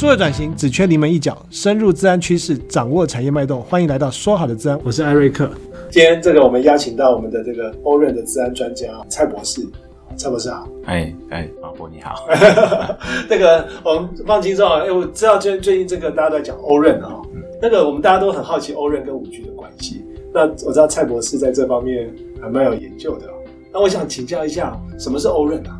数位转型只缺临门一脚，深入资安趋势，掌握产业脉动。欢迎来到说好的资安，我是艾瑞克。今天这个我们邀请到我们的这个欧润的资安专家蔡博士，蔡博士好。哎哎，马博你好。那个我们放轻松啊，哎，我知道最最近这个大家都在讲欧润啊，那个我们大家都很好奇欧润跟五 G 的关系。那我知道蔡博士在这方面还蛮有研究的，那我想请教一下，什么是欧润啊？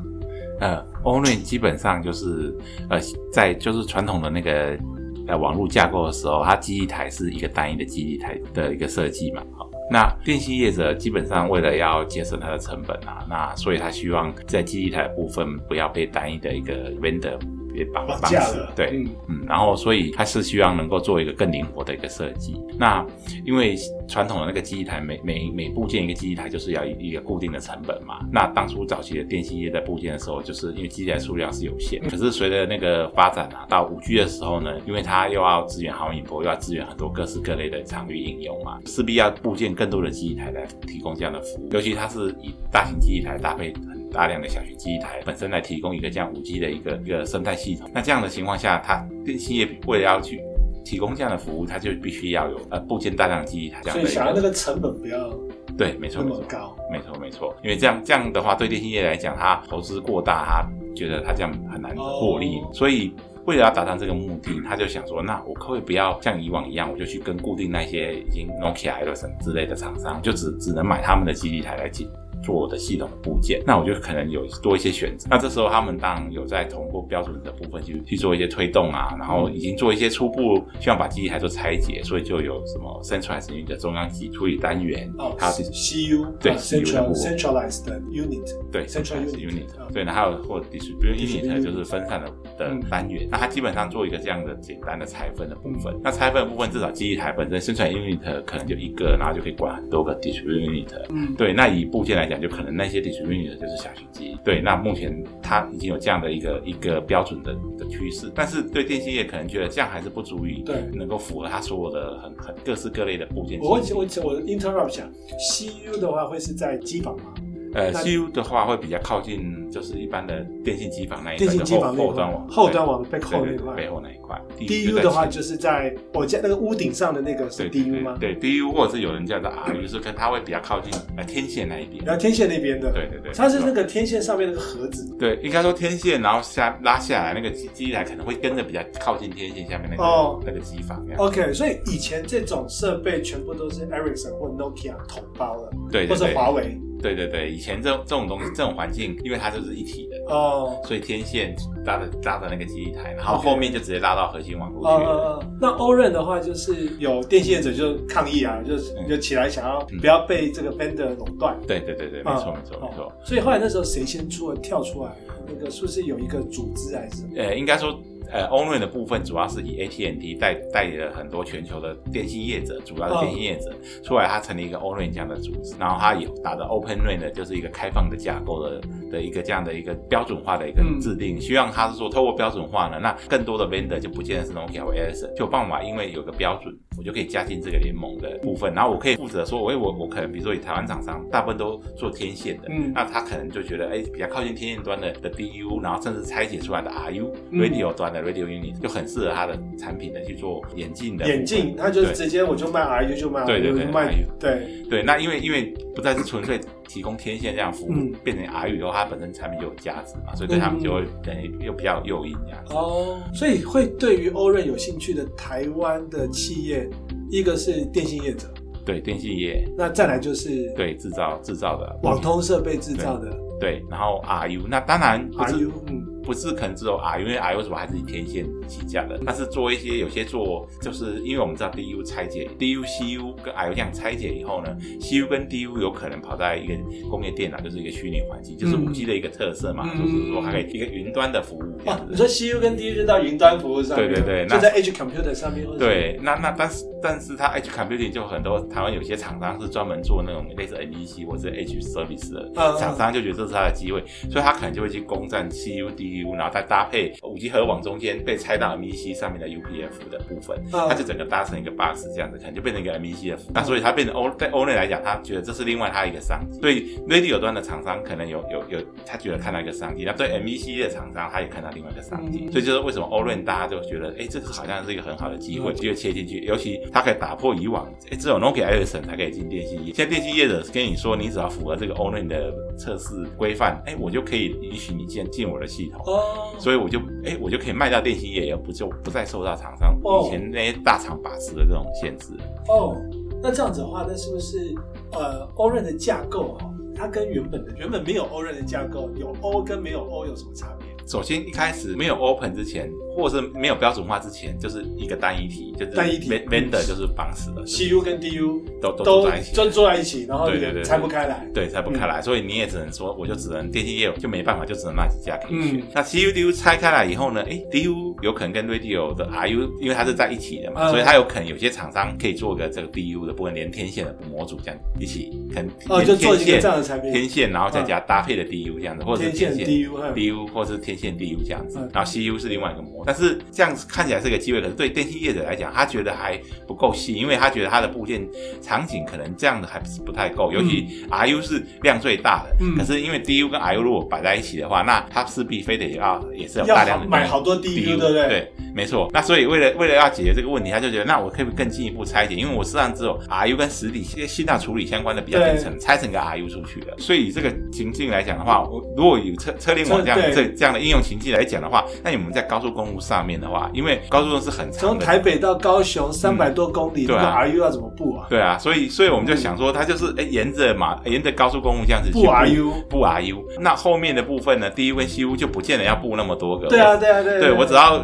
呃，，online 基本上就是呃，在就是传统的那个呃网络架构的时候，它记忆台是一个单一的记忆台的一个设计嘛。好，那电信业者基本上为了要节省它的成本啊，那所以他希望在记忆台部分不要被单一的一个 vendor 别绑绑死，对，嗯嗯，然后所以它是希望能够做一个更灵活的一个设计。那因为传统的那个基地台每每每部件一个基地台就是要一个固定的成本嘛。那当初早期的电信业在部件的时候，就是因为基地台数量是有限。可是随着那个发展啊，到五 G 的时候呢，因为它又要支援毫米波，又要支援很多各式各类的场域应用嘛，势必要部件更多的基地台来提供这样的服务。尤其它是以大型基地台搭配很大量的小型基地台，本身来提供一个这样五 G 的一个一个生态系统。那这样的情况下，它电信业为了要去提供这样的服务，它就必须要有呃部件大量的基地台，这样的。所以想要那个成本不要对，没错，那么高，没错没错，因为这样这样的话，对电信业来讲，它投资过大，它觉得它这样很难获利，哦、所以为了要达成这个目的，他就想说，那我可不可以不要像以往一样，我就去跟固定那些已经 Nokia、Ericsson 之类的厂商，就只只能买他们的基地台来进。做的系统的部件，那我就可能有多一些选择。那这时候他们当然有在通过标准的部分去去做一些推动啊，然后已经做一些初步，希望把机器台做拆解，所以就有什么 centralized unit 的中央级处理单元，哦，还有是 CU 对 central centralized unit 对 centralized unit 对，然后还有或 distributed unit 就是分散的的单元。那它基本上做一个这样的简单的拆分的部分。那拆分的部分至少机器台本身 centralized unit 可能就一个，然后就可以管很多个 distributed unit。嗯，对，那以部件来讲。讲就可能那些 distributed 就是小型机，对，那目前它已经有这样的一个一个标准的的趋势，但是对电信业可能觉得这样还是不足以对能够符合它所有的很很各式各类的部件。我我我 interrupt 一下，CU 的话会是在机房吗？呃，CU 的话会比较靠近，就是一般的电信机房那一块，电信机房后端网，后端网背后那块，背后那一块。DU 的话就是在我家那个屋顶上的那个是 DU 吗？对，DU 或者是有人叫做 RU，就是跟它会比较靠近呃天线那一边。然后天线那边的，对对对，它是那个天线上面那个盒子。对，应该说天线，然后下拉下来那个机机台可能会跟着比较靠近天线下面那个那个机房。OK，所以以前这种设备全部都是 Ericsson 或 Nokia 统包的，对，或者华为。对对对，以前这种这种东西，这种环境，因为它就是一体的哦，所以天线搭的搭的那个基地台，然后后面就直接拉到核心网络去了。哦，那欧润的话，就是有电信业者就抗议啊，就就起来想要不要被这个 vendor 垄断。对对对对，没错没错没错。所以后来那时候谁先出来跳出来？那个是不是有一个组织还是？呃，应该说。呃，o n l i n 的部分主要是以 AT&T 带代理了很多全球的电信业者，主要的电信业者、oh. 出来，他成立一个 o n l i n 这样的组织，然后他有打着 Open RAN 的，就是一个开放的架构的的一个这样的一个标准化的一个制定，嗯、希望他是说透过标准化呢，那更多的 vendor 就不见得是 Nokia 或 Ericsson，就有办法，因为有个标准，我就可以加进这个联盟的部分，然后我可以负责说，我我我可能比如说以台湾厂商，大部分都做天线的，嗯，那他可能就觉得，哎，比较靠近天线端的的 BU，然后甚至拆解出来的 RU、嗯、Radio 端的 Radio Unit 就很。很适合他的产品的去做眼镜的眼镜，他就直接我就卖 RU 就卖 RU，对对对，卖对对。那因为因为不再是纯粹提供天线这样服务，变成 RU 以后，它本身产品就有价值嘛，所以对他们就会等于又比较诱因这样子。哦，所以会对于欧润有兴趣的台湾的企业，一个是电信业者，对电信业，那再来就是对制造制造的。网通设备制造的，对，然后 RU，那当然 RU 嗯。不是可能只有 R，因为 R 为什么还是以天线起家的？但是做一些有些做，就是因为我们知道 DU 拆解，DU、CU 跟 R 这样拆解以后呢，CU 跟 DU 有可能跑在一个工业电脑，就是一个虚拟环境，就是五 G 的一个特色嘛，嗯、就是说还可以一个云端的服务。哦，你说 CU 跟 DU 就到云端服务上面，对对对，就在 Edge Computer 上面。对，那那但是但是它 Edge Computing 就很多台湾有些厂商是专门做那种类似 NEC 或者 Edge Service 的厂商，就觉得这是他的机会，所以他可能就会去攻占 CU、DU，然后再搭配。五 G 核网中间被拆到 MeC 上面的 UPF 的部分，它就整个搭成一个 bus 这样子可能，就变成一个 MECF。那所以它变成欧在 Orin 来讲，他觉得这是另外他一个商机。所以 Radio 端的厂商可能有有有，他觉得看到一个商机。那对 MeC 的厂商，他也看到另外一个商机。所以就是为什么 Orin 大家就觉得，哎，这个好像是一个很好的机会，就切进去。尤其它可以打破以往，哎，只有 Nokia、Ericsson 才可以进电信业。现在电信业者跟你说，你只要符合这个 Orin 的测试规范，哎，我就可以允许你进进我的系统。哦。所以我就，哎，我就可以卖到电信业，也不就不再受到厂商以前那些大厂把持的这种限制。哦。那这样子的话，那是不是呃，Orin 的架构哈，它跟原本的原本没有 Orin 的架构，有 O 跟没有 O 有什么差别？首先一开始没有 Open 之前。或者是没有标准化之前，就是一个单一体，就是单一体，vendor 就是绑死的，CU 跟 DU 都都坐在一起，就坐在一起，然后对对对，拆不开来，对，拆不开来，所以你也只能说，我就只能电信业务就没办法，就只能那几家可以选。那 CU DU 拆开来以后呢，哎，DU 有可能跟 Radio 的 RU，因为它是在一起的嘛，所以它有可能有些厂商可以做个这个 DU 的部分，连天线的模组这样一起，可能哦，就做一个这样的产品，天线，然后再加搭配的 DU 这样子，或者是天线 DU DU 或者是天线 DU 这样子，然后 CU 是另外一个模，但是这样子。看起来是个机会，可是对电信业者来讲，他觉得还不够细，因为他觉得他的部件场景可能这样的还是不太够。尤其 RU 是量最大的，嗯，可是因为 DU 跟 RU 如果摆在一起的话，那它势必非得要也是有大量的买好多 DU，对不对？对，没错。那所以为了为了要解决这个问题，他就觉得那我可以更进一步拆解，因为我实际上只有 RU 跟实体信信号处理相关的比较底层拆成个 RU 出去了。所以以这个情境来讲的话，我如果有车车联网这样这这样的应用情境来讲的话，那你们在高速公路上面的话，因为高速公路是很长的，从台北到高雄三百多公里，那个 RU 要怎么布啊？对啊，所以所以我们就想说，它就是哎，沿着马沿着高速公路这样子布 RU 布 RU，那后面的部分呢，DU 跟 CU 就不见得要布那么多个。对啊，对啊，对。对我只要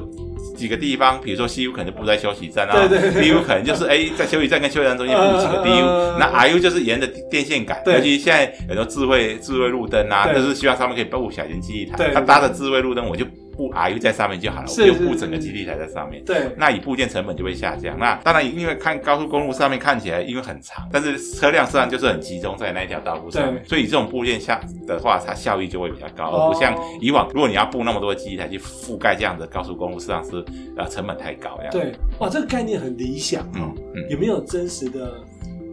几个地方，比如说 CU 可能布在休息站啊，DU 可能就是哎在休息站跟休息站中间布几个 DU，那 RU 就是沿着电线杆，尤其现在很多智慧智慧路灯啊，就是希望他们可以布小型基地台，它搭的智慧路灯我就。布 RU 在上面就好了，我不用布整个基地台在上面。对，那以部件成本就会下降。那当然，因为看高速公路上面看起来因为很长，但是车辆实际上就是很集中在那一条道路上面，所以这种部件下的话，它效益就会比较高，而不像以往，如果你要布那么多基地台去覆盖这样的高速公路，实际上是呃成本太高呀。对，哇，这个概念很理想。嗯嗯，有没有真实的？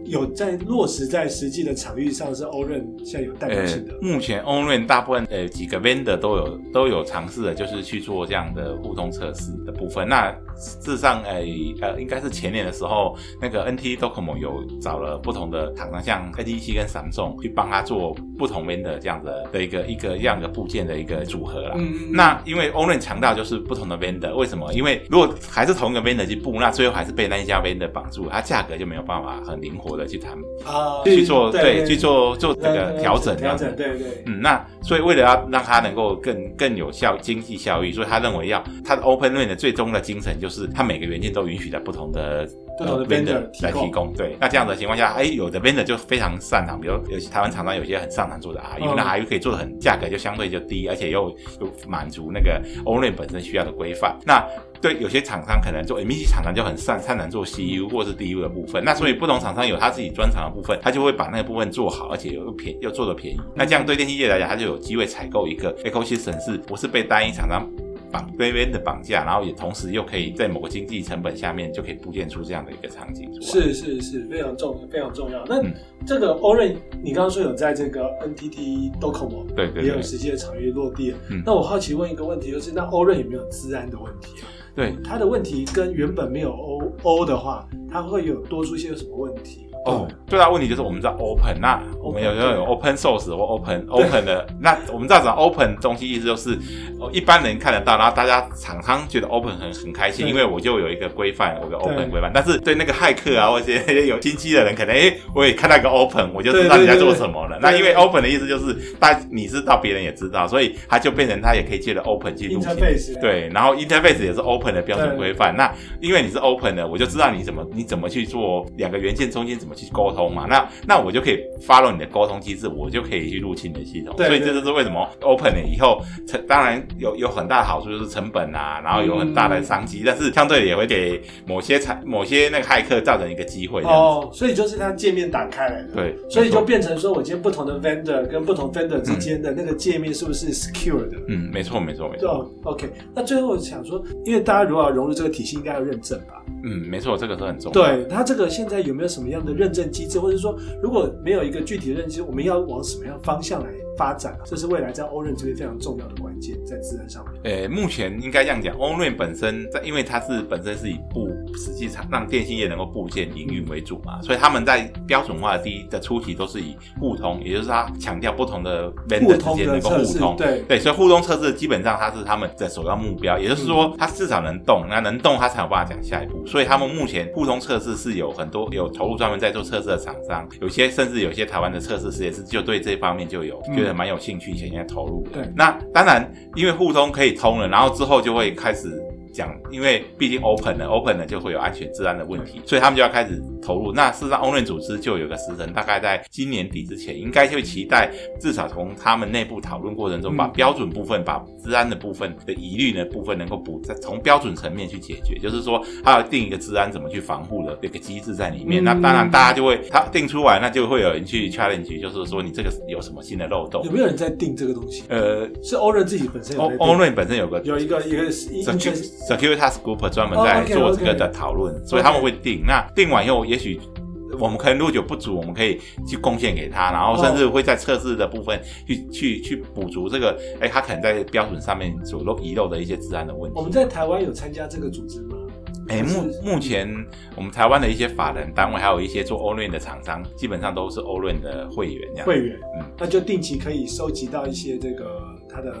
有在落实在实际的场域上，是 oren 现在有代表性的。目前 oren 大部分呃几个 vendor 都有都有尝试的，就是去做这样的互动测试的部分。那事实上，呃呃，应该是前年的时候，那个 NTT Docomo 有找了不同的厂商，像 N T C 跟 Samsung 去帮他做不同 vendor 这样的的一个一个这样的部件的一个组合啦。嗯。那因为 Orin 强调就是不同的 vendor，为什么？因为如果还是同一个 vendor 去布，那最后还是被那一家 vendor 绑住，它价格就没有办法很灵活。的去谈啊，去做对，去做做这个调整这样子，对对，嗯，那所以为了要让它能够更更有效经济效益，所以他认为要它的 OpenRAN 的最终的精神就是它每个元件都允许在不同的不同的 vendor 来提供，对，那这样的情况下，哎，有的 vendor 就非常擅长，比如有些台湾厂商有些很擅长做的 RU，那 RU 可以做的很价格就相对就低，而且又又满足那个 OpenRAN 本身需要的规范，那。对，有些厂商可能做 MeC 厂商就很擅擅长做 CU 或是 DU 的部分，那所以不同厂商有他自己专长的部分，他就会把那个部分做好，而且又便又做的便宜。那这样对电器业来讲，他就有机会采购一个 ecosystem，是不是被单一厂商绑边边的绑架，然后也同时又可以在某个经济成本下面就可以部件出这样的一个场景出来。是是是，非常重非常重要。那、嗯、这个 o r a n 你刚刚说有在这个 NTT Docomo 对对，也有实际的场域落地。嗯，那我好奇问一个问题，就是那 o r a n 有没有治安的问题啊？对，它的问题跟原本没有 O O 的话，它会有多出些什么问题？哦，最大问题就是我们知道 open，那我们有有有 open source 或 open open 的，那我们知道讲 open 东西意思就是，哦，一般人看得到，然后大家常常觉得 open 很很开心，因为我就有一个规范，有个 open 规范。但是对那个骇客啊，或者有心机的人，可能诶，我也看到一个 open，我就知道你在做什么了。那因为 open 的意思就是，大你知道，别人也知道，所以他就变成他也可以借着 open 去入侵。对，然后 interface 也是 open 的标准规范。那因为你是 open 的，我就知道你怎么你怎么去做两个元件中间怎么。么去沟通嘛。那那我就可以 follow 你的沟通机制，我就可以去入侵你的系统。所以这就是为什么 open 了以后，成当然有有很大的好处，就是成本啊，然后有很大的商机，嗯、但是相对也会给某些产某些那个骇客造成一个机会。哦，所以就是它界面打开来了，对，所以就变成说我今天不同的 vendor 跟不同 vendor 之间的那个界面是不是 secure 的？嗯，没错，没错，没错。哦，OK。那最后想说，因为大家如果要融入这个体系，应该要认证吧？嗯，没错，这个是很重要。对，它这个现在有没有什么样的认认证机制，或者说如果没有一个具体的认知，我们要往什么样方向来？发展啊，这是未来在欧润这边非常重要的关键，在自然上面。诶，目前应该这样讲欧润本身在，因为它是本身是一部实际上让电信业能够布建营运为主嘛，所以他们在标准化的第一的初期都是以互通，也就是他强调不同的 vendor 之间能够互通。对对，所以互通测试基本上它是他们的首要目标，也就是说它至少能动，那能动它才有办法讲下一步。所以他们目前互通测试是有很多有投入专门在做测试的厂商，有些甚至有些台湾的测试实验室就对这方面就有觉得蛮有兴趣，现在投入。对，那当然，因为互通可以通了，然后之后就会开始。讲，因为毕竟 open 了，open 了就会有安全治安的问题，所以他们就要开始投入。那事实上，ORAN 组织就有个时程，大概在今年底之前，应该就会期待至少从他们内部讨论过程中，把标准部分、嗯、把治安的部分的疑虑的部分能够补在从标准层面去解决，就是说，他要定一个治安怎么去防护的这个机制在里面。嗯、那当然，大家就会他定出来，那就会有人去 challenge，就是说你这个有什么新的漏洞？有没有人在定这个东西？呃，是 ORAN 自己本身有在定。ORAN 本身有个有一个一个 Security Task Group 专门在做这个的讨论，oh, okay, okay. 所以他们会定。那定完以后，也许我们可能如果有不足，我们可以去贡献给他，然后甚至会在测试的部分去、oh. 去去补足这个，哎、欸，他可能在标准上面所漏遗漏的一些治安的问题。我们在台湾有参加这个组织吗？哎、欸，目目前我们台湾的一些法人单位，还有一些做 ORAN 的厂商，基本上都是 ORAN 的会员这样。会员，嗯，那就定期可以收集到一些这个他的。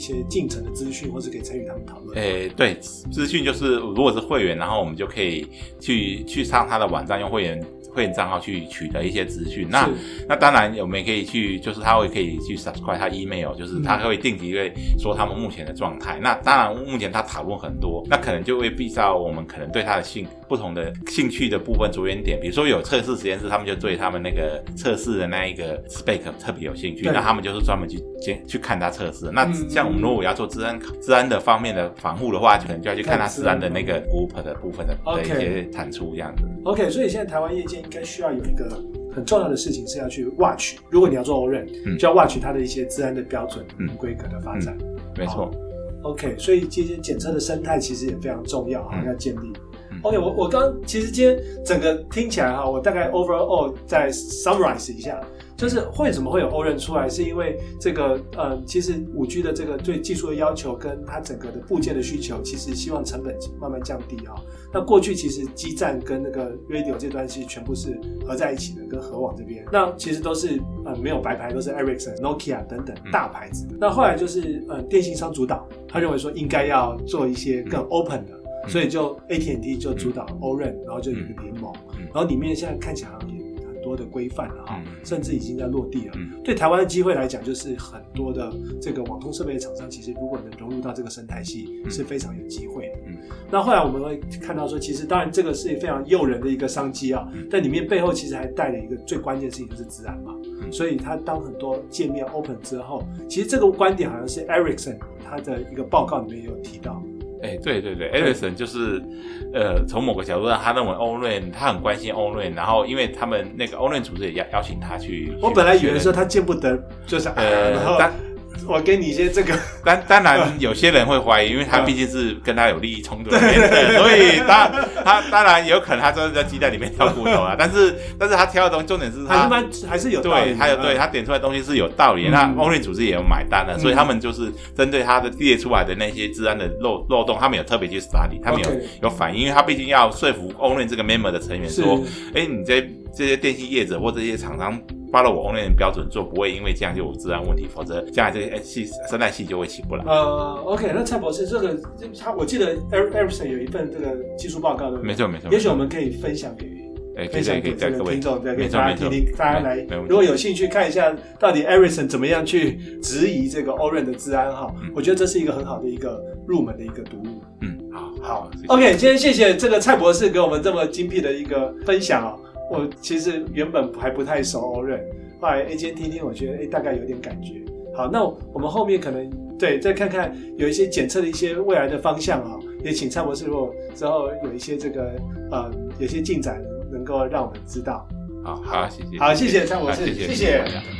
一些进程的资讯，或是可以参与他们讨论。诶、对，资讯就是如果是会员，然后我们就可以去去上他的网站，用会员。会员账号去取得一些资讯，那那当然我们也可以去，就是他会可以去 subscribe 他 email，就是他会定期会说他们目前的状态。嗯、那当然目前他讨论很多，那可能就会比较我们可能对他的兴不同的兴趣的部分着眼点，比如说有测试实验室，他们就对他们那个测试的那一个 spec 特别有兴趣，那他们就是专门去监去看他测试。那像我们如果要做治安治安的方面的防护的话，可能就要去看他治安的那个 group 的部分的的一些产出这样子。OK，所以现在台湾业界。应该需要有一个很重要的事情是要去 watch，如果你要做 ORAN，嗯，就要 watch 它的一些治安的标准、嗯，规格的发展。嗯、没错。OK，所以这些检测的生态其实也非常重要要建立。嗯、OK，我我刚其实今天整个听起来哈，我大概 overall 再 summarize 一下。就是为什么会有 ORAN 出来，是因为这个呃，其实五 G 的这个对技术的要求跟它整个的部件的需求，其实希望成本慢慢降低啊、哦。那过去其实基站跟那个 radio 这段是全部是合在一起的，跟合网这边，那其实都是呃没有白牌，都是 Ericsson、Nokia 等等大牌子。那后来就是呃电信商主导，他认为说应该要做一些更 open 的，所以就 AT&T 就主导 ORAN，然后就有一个联盟，然后里面现在看起来好像也。多的规范了哈，甚至已经在落地了。嗯、对台湾的机会来讲，就是很多的这个网通设备的厂商，其实如果能融入到这个生态系，是非常有机会的。嗯，那后来我们会看到说，其实当然这个是非常诱人的一个商机啊，但里面背后其实还带了一个最关键的事情，就是自然嘛。所以它当很多界面 open 之后，其实这个观点好像是 Ericsson 他的一个报告里面也有提到。对对对，Ericsson 就是，呃，从某个角度上，他认为 ORAN 他很关心 ORAN，然后因为他们那个 ORAN 组织也邀邀请他去。我本来以为说他见不得，就是呃，然后。我给你一些这个，当当然有些人会怀疑，因为他毕竟是跟他有利益冲突的，所以他他当然有可能他就是在鸡蛋里面挑骨头啊。但是但是他挑的东西重点是他还是还是有对，还有对他点出来的东西是有道理。嗯、那 ORAN 组织也有买单的，所以他们就是针对他的列出来的那些治安的漏漏洞，他们有特别去 study，他们有、有反应，因为他毕竟要说服 ORAN 这个 member 的成员说，哎，你这这些电信业者或这些厂商。发了我 ORAN 标准做，不会因为这样就有治安问题，否则将来这些系生态系就会起不来。呃，OK，那蔡博士，这个他我记得 Ericsson 有一份这个技术报告的，没错没错。也许我们可以分享给，哎，分享给这个听众，对，给大家听听，大家来，如果有兴趣看一下到底 Ericsson 怎么样去质疑这个 ORAN 的治安哈，我觉得这是一个很好的一个入门的一个读物。嗯，好，好，OK，今天谢谢这个蔡博士给我们这么精辟的一个分享啊。我其实原本还不太熟后来哎今天听听，我觉得哎大概有点感觉。好，那我们后面可能对再看看有一些检测的一些未来的方向啊，也请蔡博士如果之后有一些这个呃有些进展能够让我们知道。好好，谢谢，好谢谢蔡博士，谢谢。谢谢。